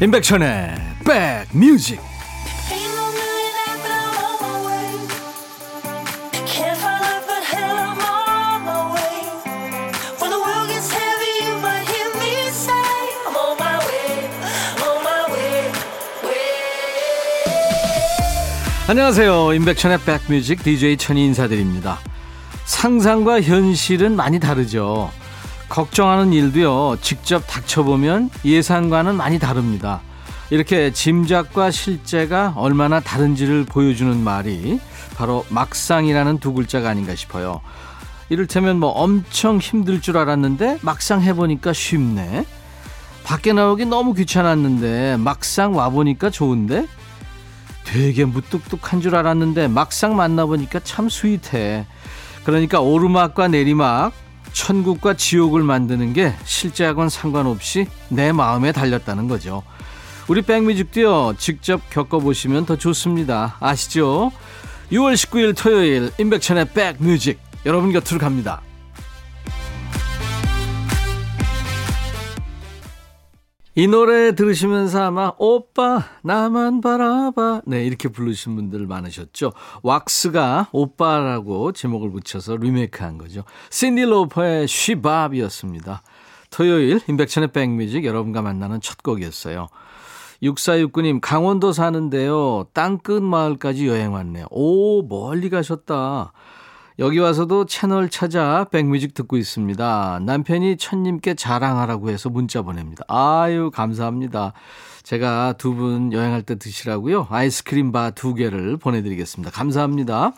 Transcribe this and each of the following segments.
임백천의 백뮤직. 안녕하세요. 임백천의 백뮤직. DJ 천이 인사드립니다. 상상과 현실은 많이 다르죠 걱정하는 일도요, 직접 닥쳐보면 예상과는 많이 다릅니다. 이렇게 짐작과 실제가 얼마나 다른지를 보여주는 말이 바로 막상이라는 두 글자가 아닌가 싶어요. 이를테면 뭐 엄청 힘들 줄 알았는데 막상 해보니까 쉽네. 밖에 나오기 너무 귀찮았는데 막상 와보니까 좋은데? 되게 무뚝뚝한 줄 알았는데 막상 만나보니까 참 스윗해. 그러니까 오르막과 내리막, 천국과 지옥을 만드는 게 실제하고는 상관없이 내 마음에 달렸다는 거죠. 우리 백뮤직도요, 직접 겪어보시면 더 좋습니다. 아시죠? 6월 19일 토요일, 임백천의 백뮤직. 여러분 곁으로 갑니다. 이 노래 들으시면서 아마 오빠 나만 바라봐 네 이렇게 부르신 분들 많으셨죠. 왁스가 오빠라고 제목을 붙여서 리메이크한 거죠. 신디 로퍼의 쉬밥이었습니다. 토요일 임백천의 백뮤직 여러분과 만나는 첫 곡이었어요. 6469님 강원도 사는데요. 땅끝 마을까지 여행 왔네요. 오 멀리 가셨다. 여기 와서도 채널 찾아 백뮤직 듣고 있습니다. 남편이 천님께 자랑하라고 해서 문자 보냅니다. 아유, 감사합니다. 제가 두 분 여행할 때 드시라고요. 아이스크림 바 두 개를 보내드리겠습니다. 감사합니다.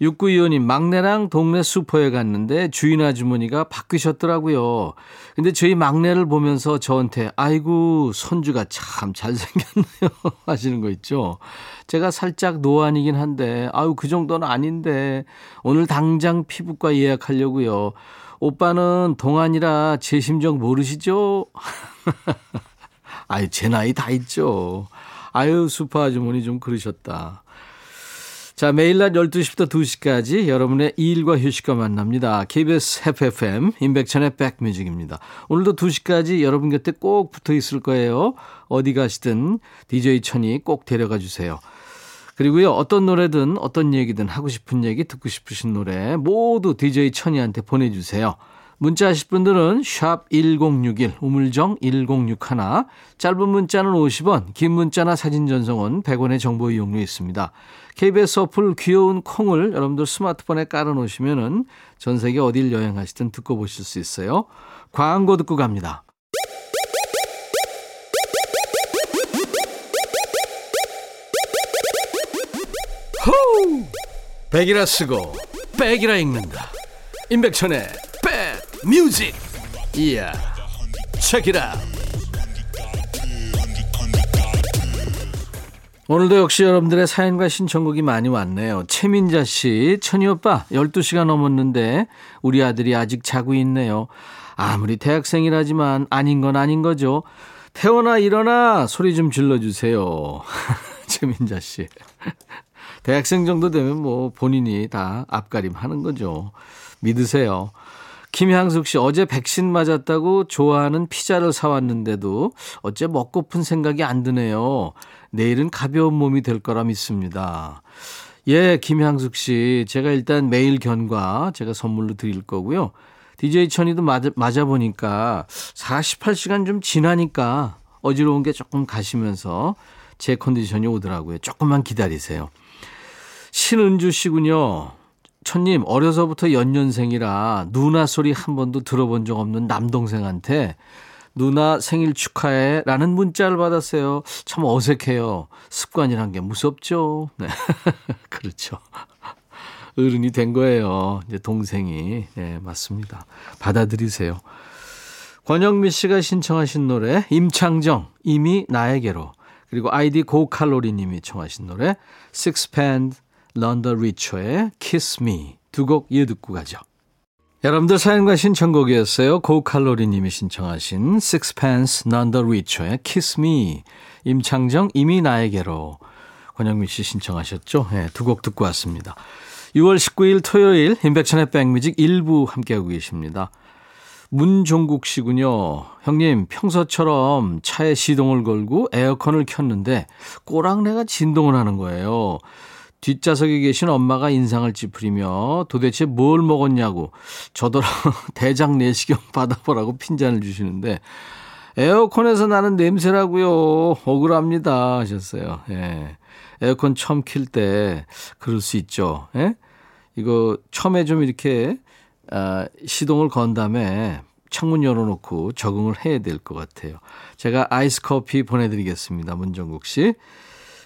6925님, 막내랑 동네 슈퍼에 갔는데 주인 아주머니가 바뀌셨더라고요. 근데 저희 막내를 보면서 저한테, 아이고, 손주가 참 잘생겼네요. 하시는 거 있죠. 제가 살짝 노안이긴 한데, 아유, 그 정도는 아닌데, 오늘 당장 피부과 예약하려고요. 오빠는 동안이라 제 심정 모르시죠? 아유, 제 나이 다 있죠. 아유, 슈퍼 아주머니 좀 그러셨다. 자, 매일 낮 12시부터 2시까지 여러분의 일과 휴식과 만납니다. KBS FFM 인백천의 백뮤직입니다. 오늘도 2시까지 여러분 곁에 꼭 붙어 있을 거예요. 어디 가시든 DJ 천이 꼭 데려가 주세요. 그리고요, 어떤 노래든 어떤 얘기든 하고 싶은 얘기, 듣고 싶으신 노래 모두 DJ 천이한테 보내주세요. 문자 하실 분들은 샵 1061, 우물정 1061, 짧은 문자는 50원, 긴 문자나 사진 전송은 100원의 정보 이용료 있습니다. KBS 어플 귀여운 콩을 여러분들 스마트폰에 깔아놓으시면 은 전 세계 어딜 여행하시든 듣고 보실 수 있어요. 광고 듣고 갑니다. 백이라 쓰고 백이라 읽는다. 임백천의 뮤직 이야 체키라 오늘도 역시 여러분들의 사연과 신청곡이 많이 왔네요. 최민자 씨, 천희 오빠, 12시가 넘었는데 우리 아들이 아직 자고 있네요. 아무리 대학생이라지만 아닌 건 아닌 거죠. 태어나 일어나 소리 좀 질러주세요. 최민자 씨. 대학생 정도 되면 뭐 본인이 다 앞가림 하는 거죠. 믿으세요. 김향숙 씨, 어제 백신 맞았다고 좋아하는 피자를 사왔는데도 어째 먹고픈 생각이 안 드네요. 내일은 가벼운 몸이 될 거라 믿습니다. 예, 김향숙 씨. 제가 일단 매일 견과 제가 선물로 드릴 거고요. DJ 천이도 맞아, 맞아 보니까 48시간 좀 지나니까 어지러운 게 조금 가시면서 제 컨디션이 오더라고요. 조금만 기다리세요. 신은주 씨군요. 천님, 어려서부터 연년생이라 누나 소리 한 번도 들어본 적 없는 남동생한테 누나 생일 축하해 라는 문자를 받았어요. 참 어색해요. 습관이란 게 무섭죠. 네. 그렇죠. 어른이 된 거예요. 이제 동생이. 네, 맞습니다. 받아들이세요. 권영미 씨가 신청하신 노래, 임창정, 이미 나에게로. 그리고 아이디 고칼로리 님이 청하신 노래, 식스팬드 런던 리처의 Kiss Me 두 곡 이어 듣고 가죠. 여러분들 사연과 신청곡이었어요. 고칼로리 님이 신청하신 Sixpence the Richer의 Kiss Me 임창정 이미 나에게로 권영민 씨 신청하셨죠. 네, 두 곡 듣고 왔습니다. 6월 19일 토요일 인백천의 백뮤직 일부 함께하고 계십니다. 문종국 씨군요. 형님, 평소처럼 차에 시동을 걸고 에어컨을 켰는데 꼬랑내가 진동을 하는 거예요. 뒷좌석에 계신 엄마가 인상을 찌푸리며 도대체 뭘 먹었냐고 저더러 대장 내시경 받아보라고 핀잔을 주시는데 에어컨에서 나는 냄새라고요. 억울합니다 하셨어요. 예. 에어컨 처음 킬 때 그럴 수 있죠. 예? 이거 처음에 좀 이렇게 아, 시동을 건 다음에 창문 열어놓고 적응을 해야 될 것 같아요. 제가 아이스 커피 보내드리겠습니다. 문정국 씨.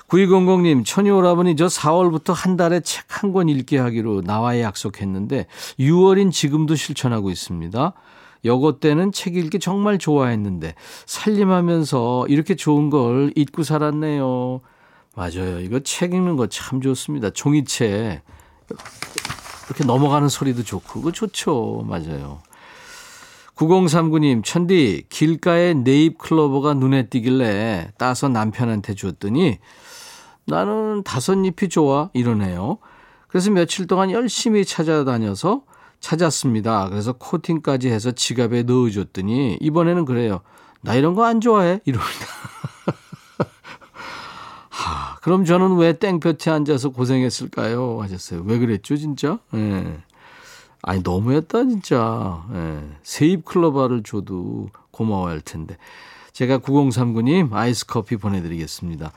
9200님, 천이 오라버니 저 4월부터 한 달에 책 한 권 읽게 하기로 나와야 약속했는데 6월인 지금도 실천하고 있습니다. 여고 때는 책 읽기 정말 좋아했는데 살림하면서 이렇게 좋은 걸 잊고 살았네요. 맞아요. 이거 책 읽는 거 참 좋습니다. 종이책. 이렇게 넘어가는 소리도 좋고, 그거 좋죠. 맞아요. 9039님, 천디, 길가에 네잎 클로버가 눈에 띄길래 따서 남편한테 줬더니 나는 다섯 잎이 좋아. 이러네요. 그래서 며칠 동안 열심히 찾아다녀서 찾았습니다. 그래서 코팅까지 해서 지갑에 넣어줬더니 이번에는 그래요. 나 이런 거 안 좋아해. 이럽니다. 하, 그럼 저는 왜 땡볕에 앉아서 고생했을까요? 하셨어요. 왜 그랬죠, 진짜? 예. 네. 아니, 너무했다, 진짜. 예. 세입 클로바를 줘도 고마워할 텐데. 제가 9039님 아이스 커피 보내드리겠습니다.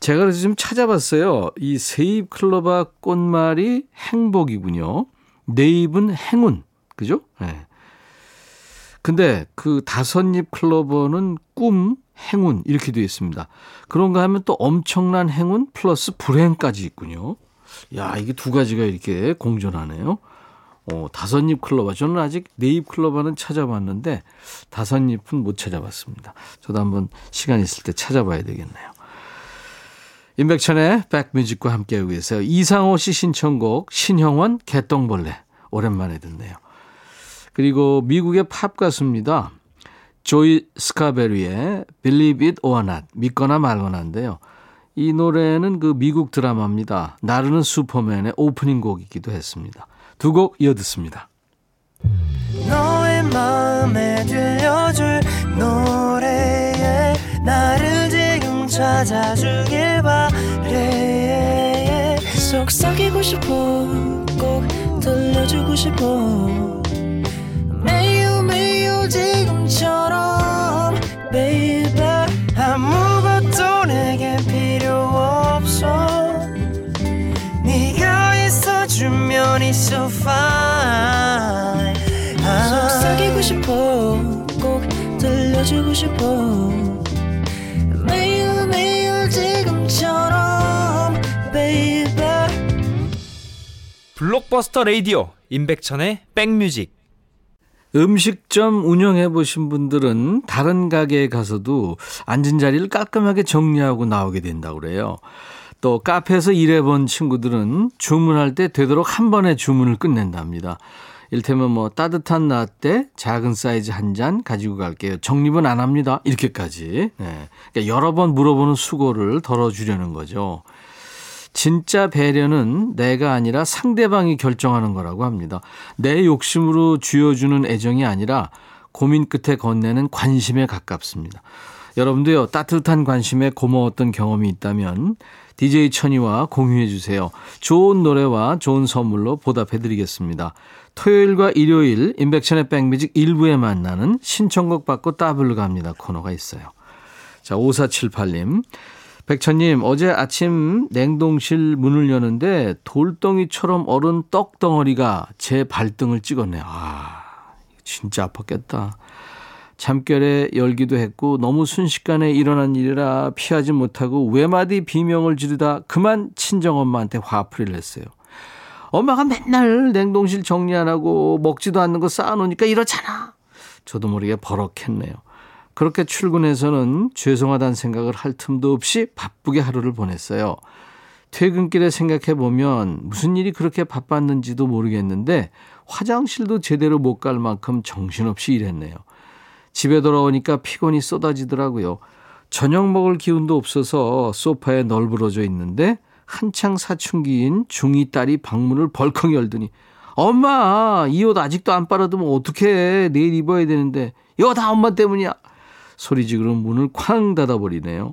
제가 그래서 좀 찾아봤어요. 이 세입 클로바 꽃말이 행복이군요. 네잎은 행운. 그죠? 예. 네. 근데 그 다섯잎 클로버는 꿈, 행운 이렇게 되어 있습니다. 그런가 하면 또 엄청난 행운 플러스 불행까지 있군요. 야, 이게 두 가지가 이렇게 공존하네요. 어, 다섯잎 클로버. 저는 아직 네잎 클로버는 찾아봤는데 다섯잎은 못 찾아봤습니다. 저도 한번 시간 있을 때 찾아봐야 되겠네요. 임백천의 백뮤직과 함께하고 계세요. 이상호 씨 신청곡 신형원 개똥벌레 오랜만에 듣네요. 그리고 미국의 팝 가수입니다. 조이 스카베리의 Believe It or Not 믿거나 말거나인데요. 이 노래는 그 미국 드라마입니다. 나르는 슈퍼맨의 오프닝 곡이기도 했습니다. 두 곡 이어 듣습니다. 너의 마음에 들려줄 노래에 나를 지금 찾아주길 바래 속삭이고 싶어 꼭 들려주고 싶어 매우 매우 지금처럼 baby 아무 있어 fine 속삭이고 싶어 꼭 들려주고 싶어. 매일 매일 지금처럼 baby. 블록버스터 레이디오 임백천의 백뮤직. 음식점 운영해 보신 분들은 다른 가게에 가서도 앉은 자리를 깔끔하게 정리하고 나오게 된다고 그래요. 또 카페에서 일해 본 친구들은 주문할 때 되도록 한 번에 주문을 끝낸답니다. 일테면 뭐 따뜻한 라떼 작은 사이즈 한 잔 가지고 갈게요. 정립은 안 합니다. 이렇게까지. 네. 그러니까 여러 번 물어보는 수고를 덜어주려는 거죠. 진짜 배려는 내가 아니라 상대방이 결정하는 거라고 합니다. 내 욕심으로 쥐어주는 애정이 아니라 고민 끝에 건네는 관심에 가깝습니다. 여러분도요, 따뜻한 관심에 고마웠던 경험이 있다면 DJ 천이와 공유해 주세요. 좋은 노래와 좋은 선물로 보답해 드리겠습니다. 토요일과 일요일 인백천의 백뮤직 일부에 만나는 신청곡 받고 따블로 갑니다 코너가 있어요. 자, 5478님. 백천님, 어제 아침 냉동실 문을 여는데 돌덩이처럼 얼은 떡 덩어리가 제 발등을 찍었네요. 아, 진짜 아팠겠다. 잠결에 열기도 했고 너무 순식간에 일어난 일이라 피하지 못하고 외마디 비명을 지르다 그만 친정엄마한테 화풀이를 했어요. 엄마가 맨날 냉동실 정리 안 하고 먹지도 않는 거 쌓아놓으니까 이렇잖아. 저도 모르게 버럭했네요. 그렇게 출근해서는 죄송하다는 생각을 할 틈도 없이 바쁘게 하루를 보냈어요. 퇴근길에 생각해 보면 무슨 일이 그렇게 바빴는지도 모르겠는데 화장실도 제대로 못 갈 만큼 정신없이 일했네요. 집에 돌아오니까 피곤이 쏟아지더라고요. 저녁 먹을 기운도 없어서 소파에 널브러져 있는데 한창 사춘기인 중2 딸이 방문을 벌컥 열더니 엄마, 이 옷 아직도 안 빨아두면 어떡해. 내일 입어야 되는데. 이거 다 엄마 때문이야. 소리 지르고 문을 쾅 닫아버리네요.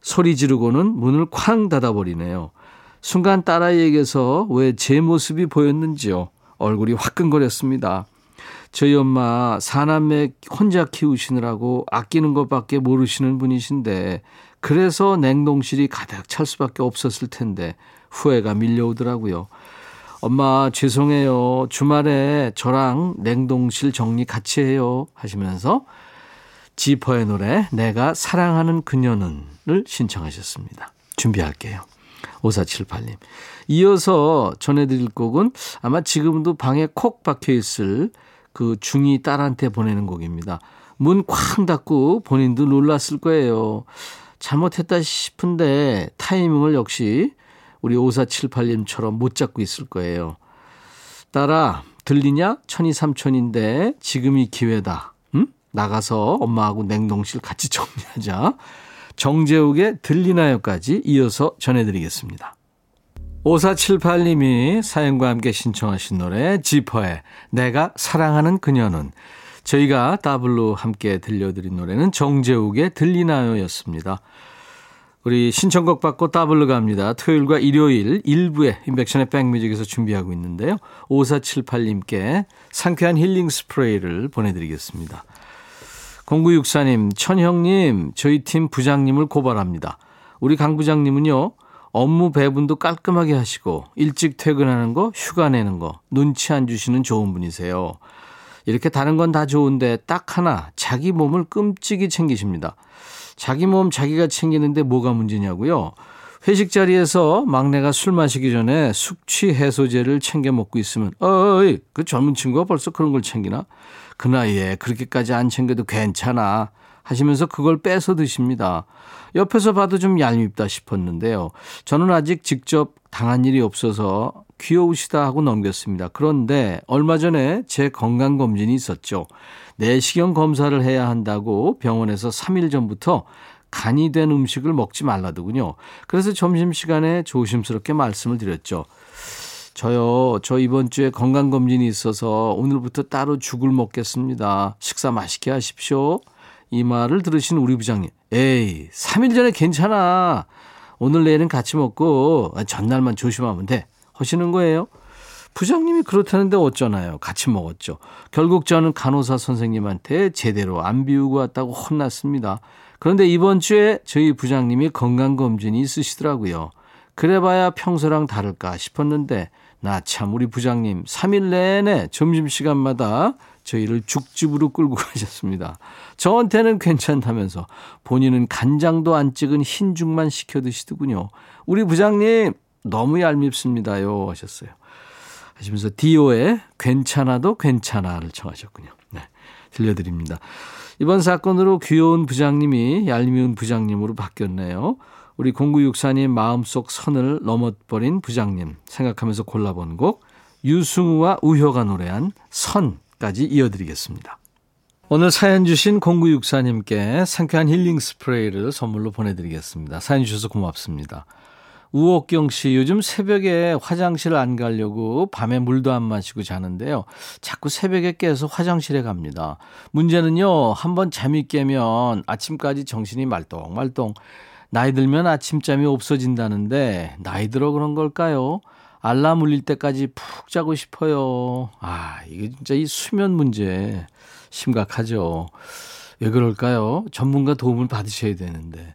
소리 지르고는 문을 쾅 닫아버리네요. 순간 딸아이에게서 왜 제 모습이 보였는지요. 얼굴이 화끈거렸습니다. 저희 엄마 사남매 혼자 키우시느라고 아끼는 것밖에 모르시는 분이신데 그래서 냉동실이 가득 찰 수밖에 없었을 텐데 후회가 밀려오더라고요. 엄마 죄송해요. 주말에 저랑 냉동실 정리 같이 해요. 하시면서 지퍼의 노래 내가 사랑하는 그녀는을 신청하셨습니다. 준비할게요. 5478님. 이어서 전해드릴 곡은 아마 지금도 방에 콕 박혀 있을 그 중이 딸한테 보내는 곡입니다. 문 쾅 닫고 본인도 놀랐을 거예요. 잘못했다 싶은데 타이밍을 역시 우리 5478님처럼 못 잡고 있을 거예요. 딸아, 들리냐? 천이 삼천인데 지금이 기회다. 응? 나가서 엄마하고 냉동실 같이 정리하자. 정재욱의 들리나요까지 이어서 전해드리겠습니다. 5478님이 사연과 함께 신청하신 노래 지퍼의 내가 사랑하는 그녀는 저희가 더블로 함께 들려드린 노래는 정재욱의 들리나요 였습니다. 우리 신청곡 받고 더블로 갑니다. 토요일과 일요일 1부 인백천의 백뮤직에서 준비하고 있는데요. 5478님께 상쾌한 힐링 스프레이를 보내드리겠습니다. 0964님, 천형님, 저희 팀 부장님을 고발합니다. 우리 강 부장님은요, 업무 배분도 깔끔하게 하시고, 일찍 퇴근하는 거, 휴가 내는 거, 눈치 안 주시는 좋은 분이세요. 이렇게 다른 건 다 좋은데 딱 하나, 자기 몸을 끔찍이 챙기십니다. 자기 몸 자기가 챙기는데 뭐가 문제냐고요? 회식 자리에서 막내가 술 마시기 전에 숙취 해소제를 챙겨 먹고 있으면 어이 그 젊은 친구가 벌써 그런 걸 챙기나? 그 나이에 그렇게까지 안 챙겨도 괜찮아 하시면서 그걸 빼서 드십니다. 옆에서 봐도 좀 얄밉다 싶었는데요. 저는 아직 직접 당한 일이 없어서 귀여우시다 하고 넘겼습니다. 그런데 얼마 전에 제 건강검진이 있었죠. 내시경 검사를 해야 한다고 병원에서 3일 전부터 간이 된 음식을 먹지 말라더군요. 그래서 점심시간에 조심스럽게 말씀을 드렸죠. 저요, 저 이번 주에 건강검진이 있어서 오늘부터 따로 죽을 먹겠습니다. 식사 맛있게 하십시오. 이 말을 들으신 우리 부장님, 에이, 3일 전에 괜찮아. 오늘 내일은 같이 먹고 전날만 조심하면 돼. 하시는 거예요. 부장님이 그렇다는데 어쩌나요? 같이 먹었죠. 결국 저는 간호사 선생님한테 제대로 안 비우고 왔다고 혼났습니다. 그런데 이번 주에 저희 부장님이 건강검진이 있으시더라고요. 그래봐야 평소랑 다를까 싶었는데 나 참 우리 부장님 3일 내내 점심시간마다 저희를 죽집으로 끌고 가셨습니다. 저한테는 괜찮다면서 본인은 간장도 안 찍은 흰죽만 시켜 드시더군요. 우리 부장님 너무 얄밉습니다요 하셨어요. 하시면서 디오의 괜찮아도 괜찮아를 청하셨군요. 네, 들려드립니다. 이번 사건으로 귀여운 부장님이 얄미운 부장님으로 바뀌었네요. 우리 0964님 마음속 선을 넘어버린 부장님 생각하면서 골라본 곡 유승우와 우효가 노래한 선 까지 이어드리겠습니다. 오늘 사연 주신 0964님께 상쾌한 힐링 스프레이를 선물로 보내드리겠습니다. 사연 주셔서 고맙습니다. 우옥경 씨, 요즘 새벽에 화장실 안 가려고 밤에 물도 안 마시고 자는데요. 자꾸 새벽에 깨서 화장실에 갑니다. 문제는요, 한번 잠이 깨면 아침까지 정신이 말똥말똥. 나이 들면 아침잠이 없어진다는데, 나이 들어 그런 걸까요? 알람 울릴 때까지 푹 자고 싶어요. 아, 이게 진짜 이 수면 문제 심각하죠. 왜 그럴까요? 전문가 도움을 받으셔야 되는데.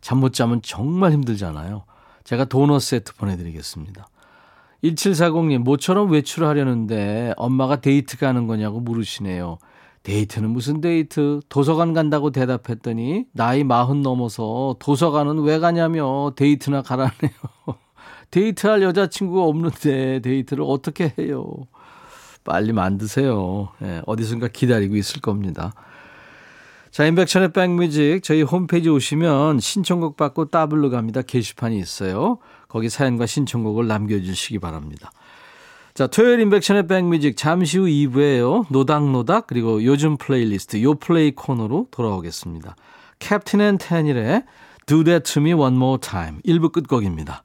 잠 못 자면 정말 힘들잖아요. 제가 도넛 세트 보내드리겠습니다. 1740님, 모처럼 외출하려는데 엄마가 데이트 가는 거냐고 물으시네요. 데이트는 무슨 데이트? 도서관 간다고 대답했더니 나이 마흔 넘어서 도서관은 왜 가냐며 데이트나 가라네요. 데이트할 여자친구가 없는데 데이트를 어떻게 해요? 빨리 만드세요. 예, 어디선가 기다리고 있을 겁니다. 자, 인백천의 백뮤직 저희 홈페이지 오시면 신청곡 받고 따블로 갑니다. 게시판이 있어요. 거기 사연과 신청곡을 남겨주시기 바랍니다. 자, 토요일 인백천의 백뮤직 잠시 후 2부에요. 노닥노닥 그리고 요즘 플레이리스트 요플레이 코너로 돌아오겠습니다. Captain and Tennille의 Do That To Me One More Time 1부 끝곡입니다.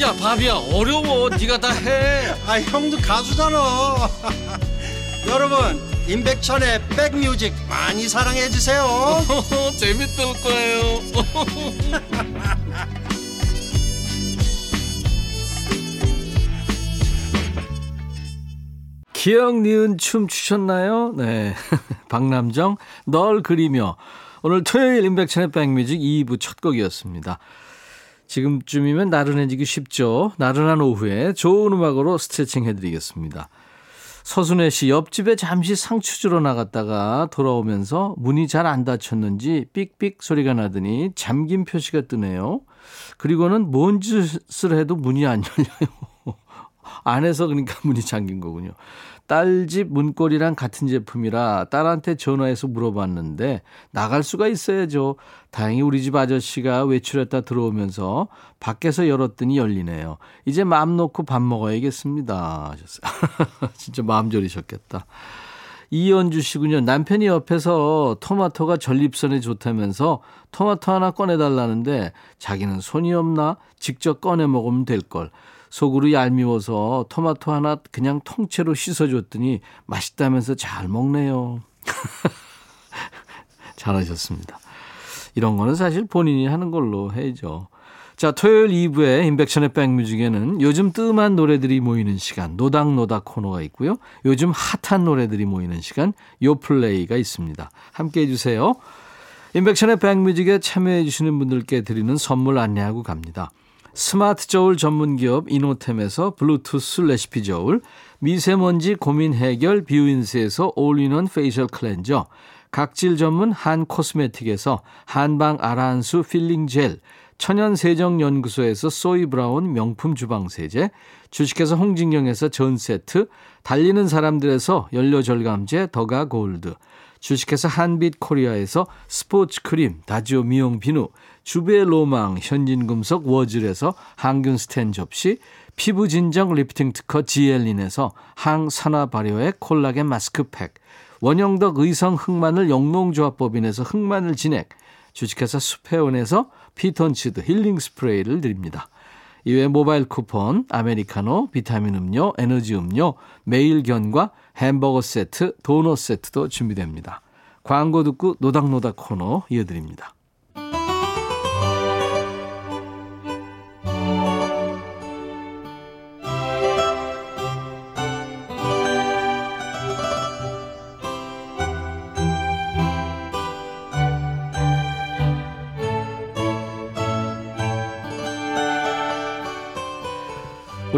야 바비야 어려워 네가 다해 아 형도 가수잖아 여러분 임백천의 백뮤직 많이 사랑해 주세요 재밌을 거예요 기억 니은 춤 추셨나요? 네. 박남정, 널 그리며. 오늘 토요일 임백천의 백뮤직 2부 첫 곡이었습니다. 지금쯤이면 나른해지기 쉽죠. 나른한 오후에 좋은 음악으로 스트레칭 해드리겠습니다. 서순애 씨, 옆집에 잠시 상추 주러 나갔다가 돌아오면서 문이 잘 안 닫혔는지 삑삑 소리가 나더니 잠긴 표시가 뜨네요. 그리고는 뭔 짓을 해도 문이 안 열려요. 안에서 그러니까 문이 잠긴 거군요. 딸 집 문고리랑 같은 제품이라 딸한테 전화해서 물어봤는데 나갈 수가 있어야죠. 다행히 우리 집 아저씨가 외출했다 들어오면서 밖에서 열었더니 열리네요. 이제 마음 놓고 밥 먹어야겠습니다. 하셨어요. 진짜 마음 졸이셨겠다. 이연주 씨군요. 남편이 옆에서 토마토가 전립선에 좋다면서 토마토 하나 꺼내달라는데 자기는 손이 없나? 직접 꺼내 먹으면 될 걸. 속으로 얄미워서 토마토 하나 그냥 통째로 씻어줬더니 맛있다면서 잘 먹네요. 잘하셨습니다. 이런 거는 사실 본인이 하는 걸로 해야죠. 자, 토요일 2부에 인백션의 백뮤직에는 요즘 뜸한 노래들이 모이는 시간, 노닥노닥 코너가 있고요. 요즘 핫한 노래들이 모이는 시간, 요플레이가 있습니다. 함께 해주세요. 인백션의 백뮤직에 참여해주시는 분들께 드리는 선물 안내하고 갑니다. 스마트 저울 전문 기업 이노템에서 블루투스 레시피 저울, 미세먼지 고민 해결 뷰인스에서 올인원 facial cleanser, 각질 전문 한 코스메틱에서 한방 아라한수 필링 젤, 천연 세정 연구소에서 소이 브라운 명품 주방 세제, 주식회사 홍진경에서 전 세트, 달리는 사람들에서 연료 절감제 더가 골드, 주식회사 한빛 코리아에서 스포츠 크림 다지오 미용 비누, 주베 로망 현진금속 워즐에서 항균 스텐 접시, 피부 진정 리프팅 특허 지엘린에서 항산화 발효의 콜라겐 마스크팩, 원형덕 의성 흑마늘 영농조합법인에서 흑마늘 진액, 주식회사 수페온에서 피톤치드 힐링 스프레이를 드립니다. 이외에 모바일 쿠폰, 아메리카노, 비타민 음료, 에너지 음료, 매일견과 햄버거 세트, 도넛 세트도 준비됩니다. 광고 듣고 노닥노닥 코너 이어드립니다.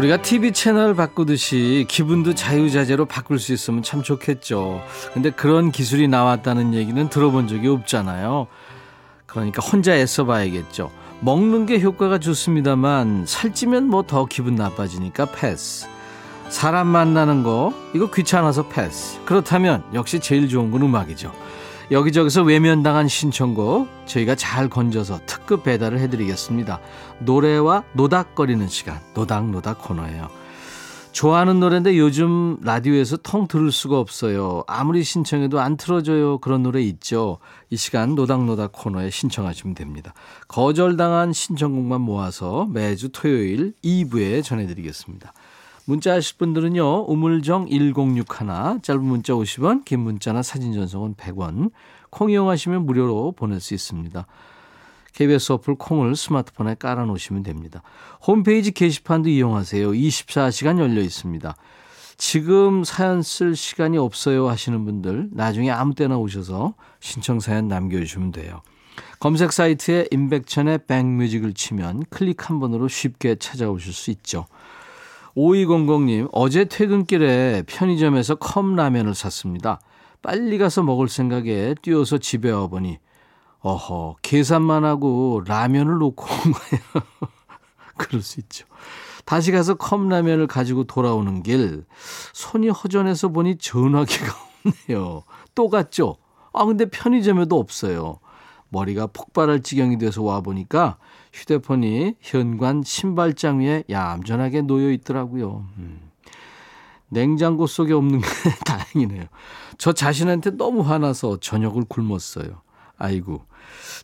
우리가 TV 채널 바꾸듯이 기분도 자유자재로 바꿀 수 있으면 참 좋겠죠. 근데 그런 기술이 나왔다는 얘기는 들어본 적이 없잖아요. 그러니까 혼자 애써 봐야겠죠. 먹는 게 효과가 좋습니다만 살찌면 뭐 더 기분 나빠지니까 패스. 사람 만나는 거 이거 귀찮아서 패스. 그렇다면 역시 제일 좋은 건 음악이죠. 여기저기서 외면당한 신청곡 저희가 잘 건져서 특급 배달을 해드리겠습니다. 노래와 노닥거리는 시간 노닥노닥 코너예요. 좋아하는 노래인데 요즘 라디오에서 통 들을 수가 없어요. 아무리 신청해도 안 틀어줘요. 그런 노래 있죠. 이 시간 노닥노닥 코너에 신청하시면 됩니다. 거절당한 신청곡만 모아서 매주 토요일 2부에 전해드리겠습니다. 문자 하실 분들은요. 우물정 1061 짧은 문자 50원 긴 문자나 사진 전송은 100원 콩 이용하시면 무료로 보낼 수 있습니다. KBS 어플 콩을 스마트폰에 깔아놓으시면 됩니다. 홈페이지 게시판도 이용하세요. 24시간 열려 있습니다. 지금 사연 쓸 시간이 없어요 하시는 분들 나중에 아무 때나 오셔서 신청 사연 남겨주시면 돼요. 검색 사이트에 임백천의 백뮤직을 치면 클릭 한 번으로 쉽게 찾아오실 수 있죠. 5200님, 어제 퇴근길에 편의점에서 컵라면을 샀습니다. 빨리 가서 먹을 생각에 뛰어서 집에 와보니, 어허, 계산만 하고 라면을 놓고 온 거예요. 그럴 수 있죠. 다시 가서 컵라면을 가지고 돌아오는 길, 손이 허전해서 보니 전화기가 없네요. 또 갔죠? 아, 근데 편의점에도 없어요. 머리가 폭발할 지경이 돼서 와보니까 휴대폰이 현관 신발장 위에 얌전하게 놓여 있더라고요. 음. 냉장고 속에 없는 게 다행이네요. 저 자신한테 너무 화나서 저녁을 굶었어요. 아이고.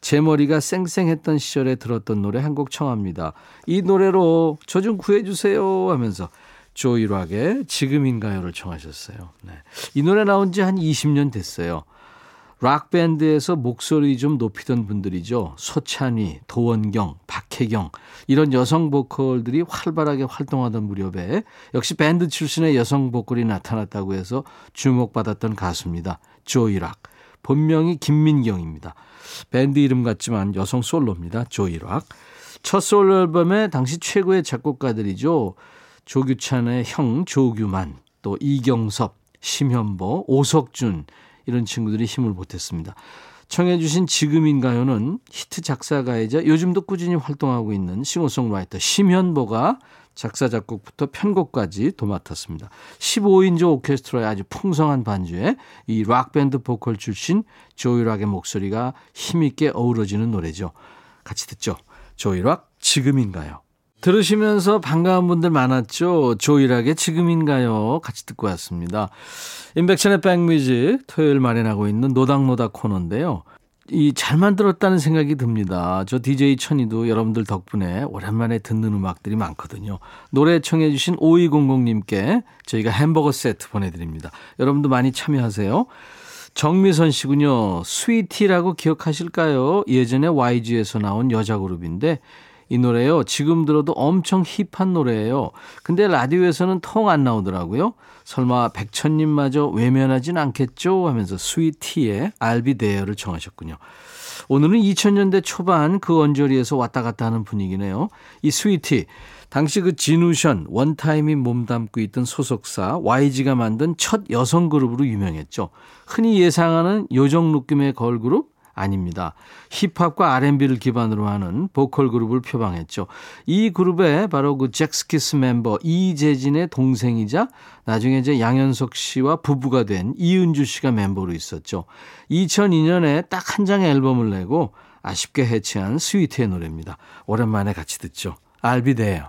제 머리가 쌩쌩했던 시절에 들었던 노래 한 곡 청합니다. 이 노래로 저 좀 구해주세요 하면서 조이락의 지금인가요를 청하셨어요. 네. 이 노래 나온 지 한 20년 됐어요. 락밴드에서 목소리 좀 높이던 분들이죠. 소찬휘, 도원경, 박혜경 이런 여성 보컬들이 활발하게 활동하던 무렵에 역시 밴드 출신의 여성 보컬이 나타났다고 해서 주목받았던 가수입니다. 조이락. 본명이 김민경입니다. 밴드 이름 같지만 여성 솔로입니다. 조이락. 첫 솔로 앨범의 당시 최고의 작곡가들이죠. 조규찬의 형 조규만, 또 이경섭, 심현보, 오석준 이런 친구들이 힘을 보탰습니다. 청해 주신 지금인가요는 히트 작사가이자 요즘도 꾸준히 활동하고 있는 싱어송라이터 심현보가 작사 작곡부터 편곡까지 도맡았습니다. 15인조 오케스트라의 아주 풍성한 반주에 이 락밴드 보컬 출신 조이락의 목소리가 힘있게 어우러지는 노래죠. 같이 듣죠. 조이락 지금인가요? 들으시면서 반가운 분들 많았죠. 조이락의 지금인가요? 같이 듣고 왔습니다. 인백션의 백뮤직 토요일 마련하고 있는 노닥노닥 코너인데요. 이 잘 만들었다는 생각이 듭니다. 저 DJ 천이도 여러분들 덕분에 오랜만에 듣는 음악들이 많거든요. 노래 청해 주신 5200님께 저희가 햄버거 세트 보내드립니다. 여러분도 많이 참여하세요. 정미선 씨군요. 스위티라고 기억하실까요? 예전에 YG에서 나온 여자 그룹인데 이 노래요. 지금 들어도 엄청 힙한 노래예요. 근데 라디오에서는 통 안 나오더라고요. 설마 백천님마저 외면하진 않겠죠? 하면서 스위티의 be there를 청하셨군요. 오늘은 2000년대 초반 그 언저리에서 왔다 갔다 하는 분위기네요. 이 스위티. 당시 그 진우션, 원타임이 몸담고 있던 소속사 YG가 만든 첫 여성 그룹으로 유명했죠. 흔히 예상하는 요정 느낌의 걸그룹? 아닙니다. 힙합과 R&B를 기반으로 하는 보컬 그룹을 표방했죠. 이 그룹에 바로 그 잭스키스 멤버 이재진의 동생이자 나중에 이제 양현석 씨와 부부가 된 이은주 씨가 멤버로 있었죠. 2002년에 딱 한 장의 앨범을 내고 아쉽게 해체한 스위트의 노래입니다. 오랜만에 같이 듣죠. There.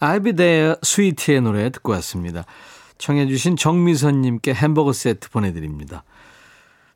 I'll be there 스위트의 노래 듣고 왔습니다. 청해 주신 정미선 님께 햄버거 세트 보내 드립니다.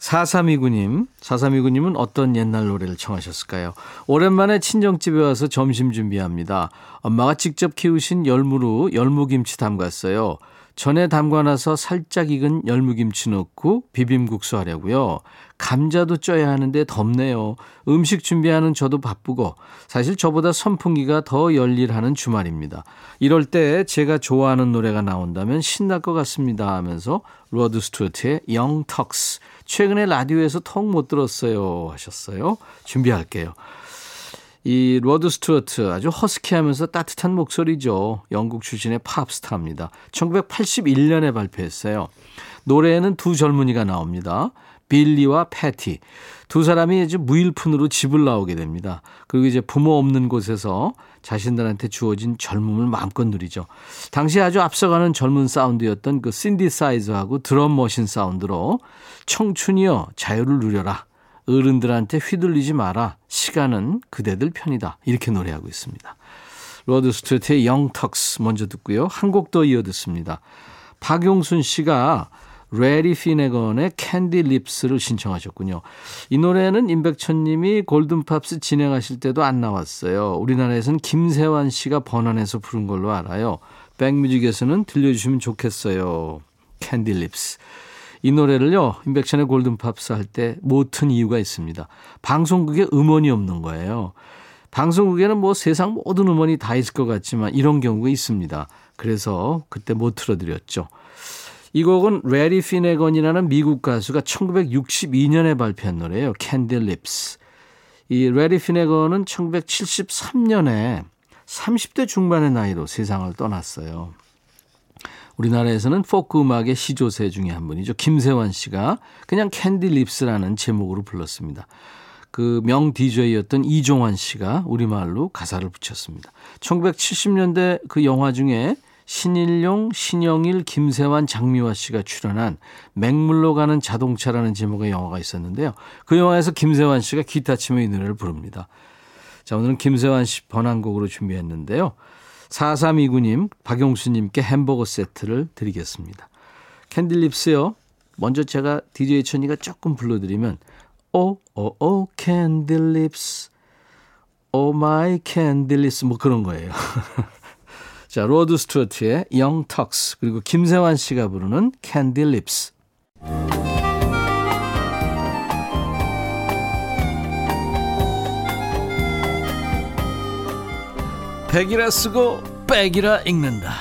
4329님, 4329님은 어떤 옛날 노래를 청하셨을까요? 오랜만에 친정집에 와서 점심 준비합니다. 엄마가 직접 키우신 열무로 열무김치 담갔어요. 전에 담가놔서 살짝 익은 열무김치 넣고 비빔국수 하려고요. 감자도 쪄야 하는데 덥네요. 음식 준비하는 저도 바쁘고 사실 저보다 선풍기가 더 열일하는 주말입니다. 이럴 때 제가 좋아하는 노래가 나온다면 신날 것 같습니다 하면서 로드 스튜어트의 Talks 최근에 라디오에서 통 못 들었어요 하셨어요. 준비할게요. 이 로드 스튜어트 아주 허스키하면서 따뜻한 목소리죠. 영국 출신의 팝스타입니다. 1981년에 발표했어요. 노래에는 두 젊은이가 나옵니다. 빌리와 패티. 두 사람이 이제 무일푼으로 집을 나오게 됩니다. 그리고 이제 부모 없는 곳에서 자신들한테 주어진 젊음을 마음껏 누리죠. 당시 아주 앞서가는 젊은 사운드였던 그 신디사이저하고 드럼 머신 사운드로 청춘이여 자유를 누려라. 어른들한테 휘둘리지 마라. 시간은 그대들 편이다. 이렇게 노래하고 있습니다. 로드 스튜트의 Young Turks 먼저 듣고요. 한 곡 더 이어 듣습니다. 박용순 씨가 레리 피네건의 Candy Lips를 신청하셨군요. 이 노래는 임백천 님이 골든팝스 진행하실 때도 안 나왔어요. 우리나라에서는 김세환 씨가 번안해서 부른 걸로 알아요. 백뮤직에서는 들려주시면 좋겠어요. Candy Lips. 이 노래를요, 임백천의 골든팝스 할 때 못 튼 이유가 있습니다. 방송국에 음원이 없는 거예요. 방송국에는 뭐 세상 모든 음원이 다 있을 것 같지만 이런 경우가 있습니다. 그래서 그때 못 틀어드렸죠. 이 곡은 레리 피네건이라는 미국 가수가 1962년에 발표한 노래예요. Candy Lips. 이 레리 피네건은 1973년에 30대 중반의 나이로 세상을 떠났어요. 우리나라에서는 포크 음악의 시조새 중에 한 분이죠. 김세환 씨가 그냥 Candy Lips라는 제목으로 불렀습니다. 그 명DJ였던 이종환 씨가 우리말로 가사를 붙였습니다. 1970년대 그 영화 중에 신일용, 신영일, 김세환, 장미화 씨가 출연한 맹물로 가는 자동차라는 제목의 영화가 있었는데요. 그 영화에서 김세환 씨가 기타 치며 이 노래를 부릅니다. 자, 오늘은 김세환 씨 번안곡으로 준비했는데요. 4329님, 박용수님께 햄버거 세트를 드리겠습니다. 캔딜립스요. 먼저 제가 DJ 천이가 조금 불러드리면 오, 오, 오, 캔딜립스. Oh my candy lips. 뭐 그런 거예요. 자, 로드 스튜어트의 Young Turks 그리고 김세환 씨가 부르는 Candy Lips. 백이라 쓰고 백이라 읽는다.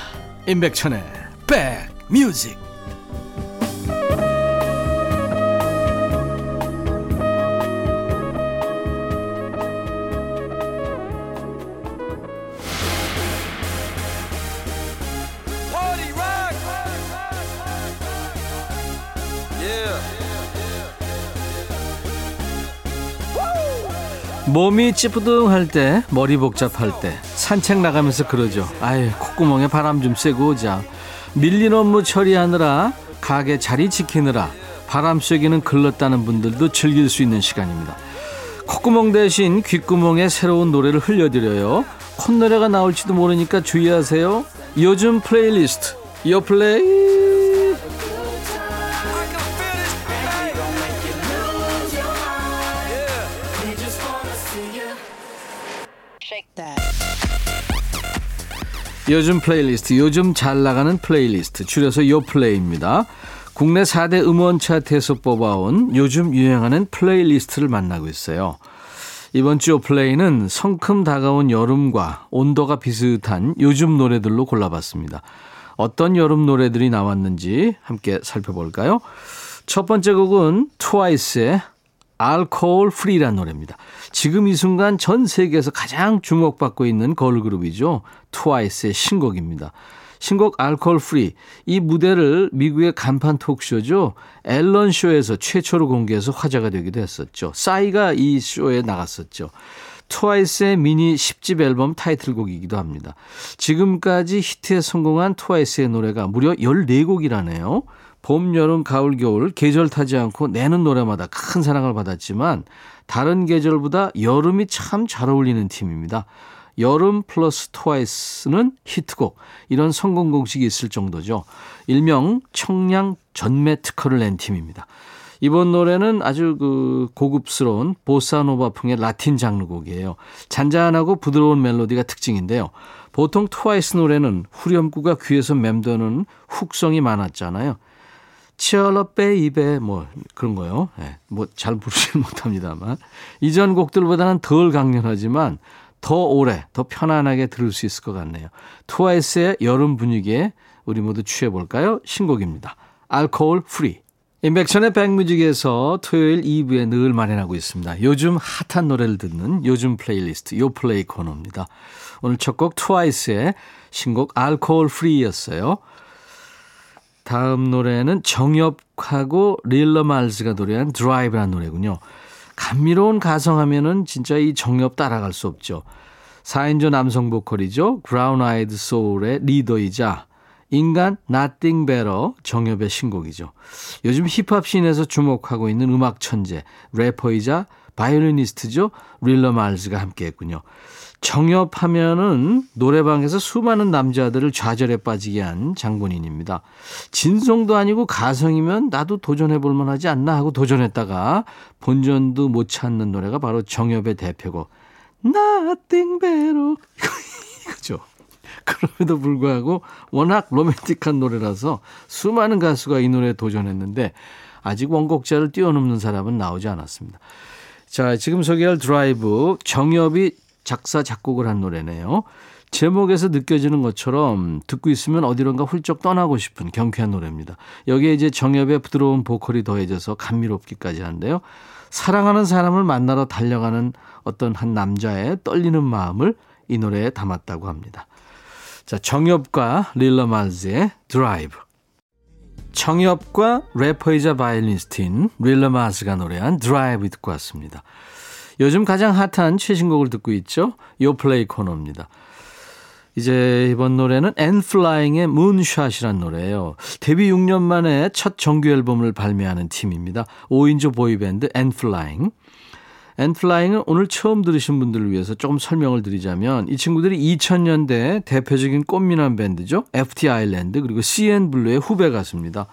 임백천의 백뮤직. 몸이 찌뿌둥할 때, 머리 복잡할 때, 산책 나가면서 그러죠. 아유, 콧구멍에 바람 좀 쐬고 오자. 밀린 업무 처리하느라, 가게 자리 지키느라, 바람 쐬기는 글렀다는 분들도 즐길 수 있는 시간입니다. 콧구멍 대신 귓구멍에 새로운 노래를 흘려드려요. 콧노래가 나올지도 모르니까 주의하세요. 요즘 플레이리스트, 요플레이. 요즘 플레이리스트, 요즘 잘 나가는 플레이리스트, 줄여서 요플레이입니다. 국내 4대 음원 차트에서 뽑아온 요즘 유행하는 플레이리스트를 만나고 있어요. 이번 주 요플레이는 성큼 다가온 여름과 온도가 비슷한 요즘 노래들로 골라봤습니다. 어떤 여름 노래들이 나왔는지 함께 살펴볼까요? 첫 번째 곡은 트와이스의 Alcohol Free란 노래입니다. 지금 이 순간 전 세계에서 가장 주목받고 있는 걸그룹이죠. 트와이스의 신곡입니다. 신곡 Alcohol Free. 이 무대를 미국의 간판 톡쇼죠. 엘런 쇼에서 최초로 공개해서 화제가 되기도 했었죠. 싸이가 이 쇼에 나갔었죠. 트와이스의 미니 10집 앨범 타이틀곡이기도 합니다. 지금까지 히트에 성공한 트와이스의 노래가 무려 14곡이라네요. 봄, 여름, 가을, 겨울 계절 타지 않고 내는 노래마다 큰 사랑을 받았지만 다른 계절보다 여름이 참 잘 어울리는 팀입니다. 여름 플러스 트와이스는 히트곡 이런 성공 공식이 있을 정도죠. 일명 청량 전매 특허를 낸 팀입니다. 이번 노래는 아주 그 고급스러운 보사노바풍의 라틴 장르 곡이에요. 잔잔하고 부드러운 멜로디가 특징인데요. 보통 트와이스 노래는 후렴구가 귀에서 맴도는 훅성이 많았잖아요. Cheer up baby 뭐 그런 거요. 네, 뭐 잘 부르지는 못합니다만 이전 곡들보다는 덜 강렬하지만 더 오래, 더 편안하게 들을 수 있을 것 같네요. 트와이스의 여름 분위기에 우리 모두 취해 볼까요? 신곡입니다. Alcohol Free. 임백천의 백뮤직에서 토요일 2부에 늘 마련하고 있습니다. 요즘 핫한 노래를 듣는 요즘 플레이리스트 요플레이 코너입니다. 오늘 첫 곡 트와이스의 신곡 Alcohol Free였어요. 다음 노래는 정엽하고 릴러 말즈가 노래한 드라이브라는 노래군요. 감미로운 가성하면은 진짜 이 정엽 따라갈 수 없죠. 4인조 남성 보컬이죠. 브라운 아이드 소울의 리더이자 인간 Nothing Better 정엽의 신곡이죠. 요즘 힙합 씬에서 주목하고 있는 음악 천재 래퍼이자 바이올리니스트죠. 릴러 말즈가 함께 했군요. 정엽하면은 노래방에서 수많은 남자들을 좌절에 빠지게 한 장본인입니다. 진성도 아니고 가성이면 나도 도전해 볼 만하지 않나 하고 도전했다가 본전도 못 찾는 노래가 바로 정엽의 대표곡 Nothing better 이거죠. 그럼에도 불구하고 워낙 로맨틱한 노래라서 수많은 가수가 이 노래에 도전했는데 아직 원곡자를 뛰어넘는 사람은 나오지 않았습니다. 자, 지금 소개할 드라이브 정엽이 작사, 작곡을 한 노래네요. 제목에서 느껴지는 것처럼 듣고 있으면 어디론가 훌쩍 떠나고 싶은 경쾌한 노래입니다. 여기에 이제 정엽의 부드러운 보컬이 더해져서 감미롭기까지 한데요. 사랑하는 사람을 만나러 달려가는 어떤 한 남자의 떨리는 마음을 이 노래에 담았다고 합니다. 자, 정엽과 릴러 말즈의 드라이브. 정엽과 래퍼이자 바이올리스트인 릴러 마즈가 노래한 드라이브 듣고 왔습니다. 요즘 가장 핫한 최신곡을 듣고 있죠. 요플레이 코너입니다. 이제 이번 노래는 앤플라잉의 Moonshot이란 노래예요. 데뷔 6년 만에 첫 정규 앨범을 발매하는 팀입니다. 5인조 보이밴드 앤플라잉. 앤플라잉은 오늘 처음 들으신 분들을 위해서 조금 설명을 드리자면 이 친구들이 2000년대 대표적인 꽃미남 밴드죠. FT 아일랜드 그리고 CN 블루의 후배 가수입니다.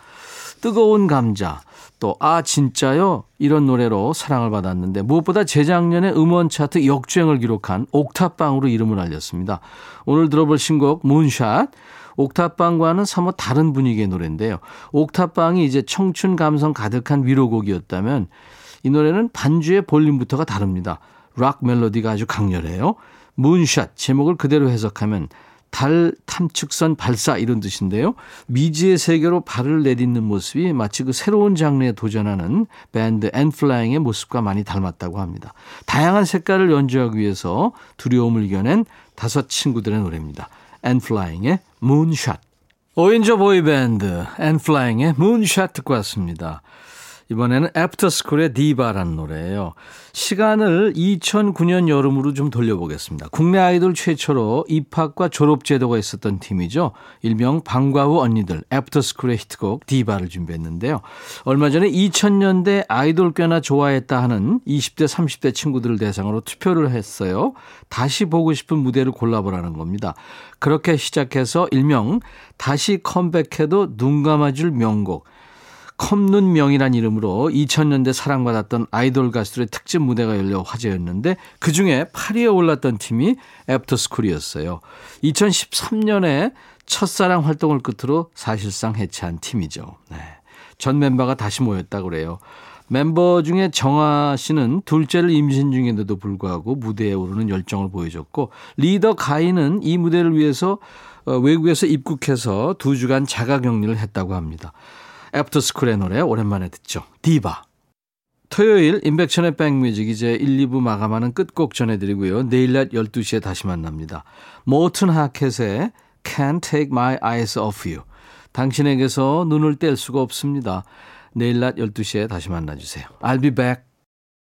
뜨거운 감자 또 아 진짜요 이런 노래로 사랑을 받았는데 무엇보다 재작년에 음원 차트 역주행을 기록한 옥탑방으로 이름을 알렸습니다. 오늘 들어볼 신곡 문샷 옥탑방과는 사뭇 다른 분위기의 노래인데요. 옥탑방이 이제 청춘 감성 가득한 위로곡이었다면 이 노래는 반주의 볼륨부터가 다릅니다. 락 멜로디가 아주 강렬해요. 문샷 제목을 그대로 해석하면 달 탐측선 발사 이런 뜻인데요. 미지의 세계로 발을 내딛는 모습이 마치 그 새로운 장르에 도전하는 밴드 엔플라잉의 모습과 많이 닮았다고 합니다. 다양한 색깔을 연주하기 위해서 두려움을 이겨낸 다섯 친구들의 노래입니다. 엔플라잉의 Moonshot. 5인조 보이밴드 엔플라잉의 Moonshot 듣고 왔습니다. 이번에는 애프터스쿨의 디바라는 노래예요. 시간을 2009년 여름으로 좀 돌려보겠습니다. 국내 아이돌 최초로 입학과 졸업 제도가 있었던 팀이죠. 일명 방과후 언니들 애프터스쿨의 히트곡 디바를 준비했는데요. 얼마 전에 2000년대 아이돌 꽤나 좋아했다 하는 20대 30대 친구들을 대상으로 투표를 했어요. 다시 보고 싶은 무대를 골라보라는 겁니다. 그렇게 시작해서 일명 다시 컴백해도 눈 감아줄 명곡 컵눈명이란 이름으로 2000년대 사랑받았던 아이돌 가수들의 특집 무대가 열려 화제였는데 그 중에 8위에 올랐던 팀이 애프터스쿨이었어요. 2013년에 첫사랑 활동을 끝으로 사실상 해체한 팀이죠. 네. 전 멤버가 다시 모였다고 그래요. 멤버 중에 정아 씨는 둘째를 임신 중인데도 불구하고 무대에 오르는 열정을 보여줬고 리더 가희는 이 무대를 위해서 어, 외국에서 입국해서 두 주간 자가 격리를 했다고 합니다. 애프터스쿨의 노래 오랜만에 듣죠. 디바. 토요일 임백천의 백뮤직 이제 1, 2부 마감하는 끝곡 전해드리고요. 내일 낮 12시에 다시 만납니다. 모튼 하켓의 Can't Take My Eyes Off You. 당신에게서 눈을 뗄 수가 없습니다. 내일 낮 12시에 다시 만나주세요. I'll be back.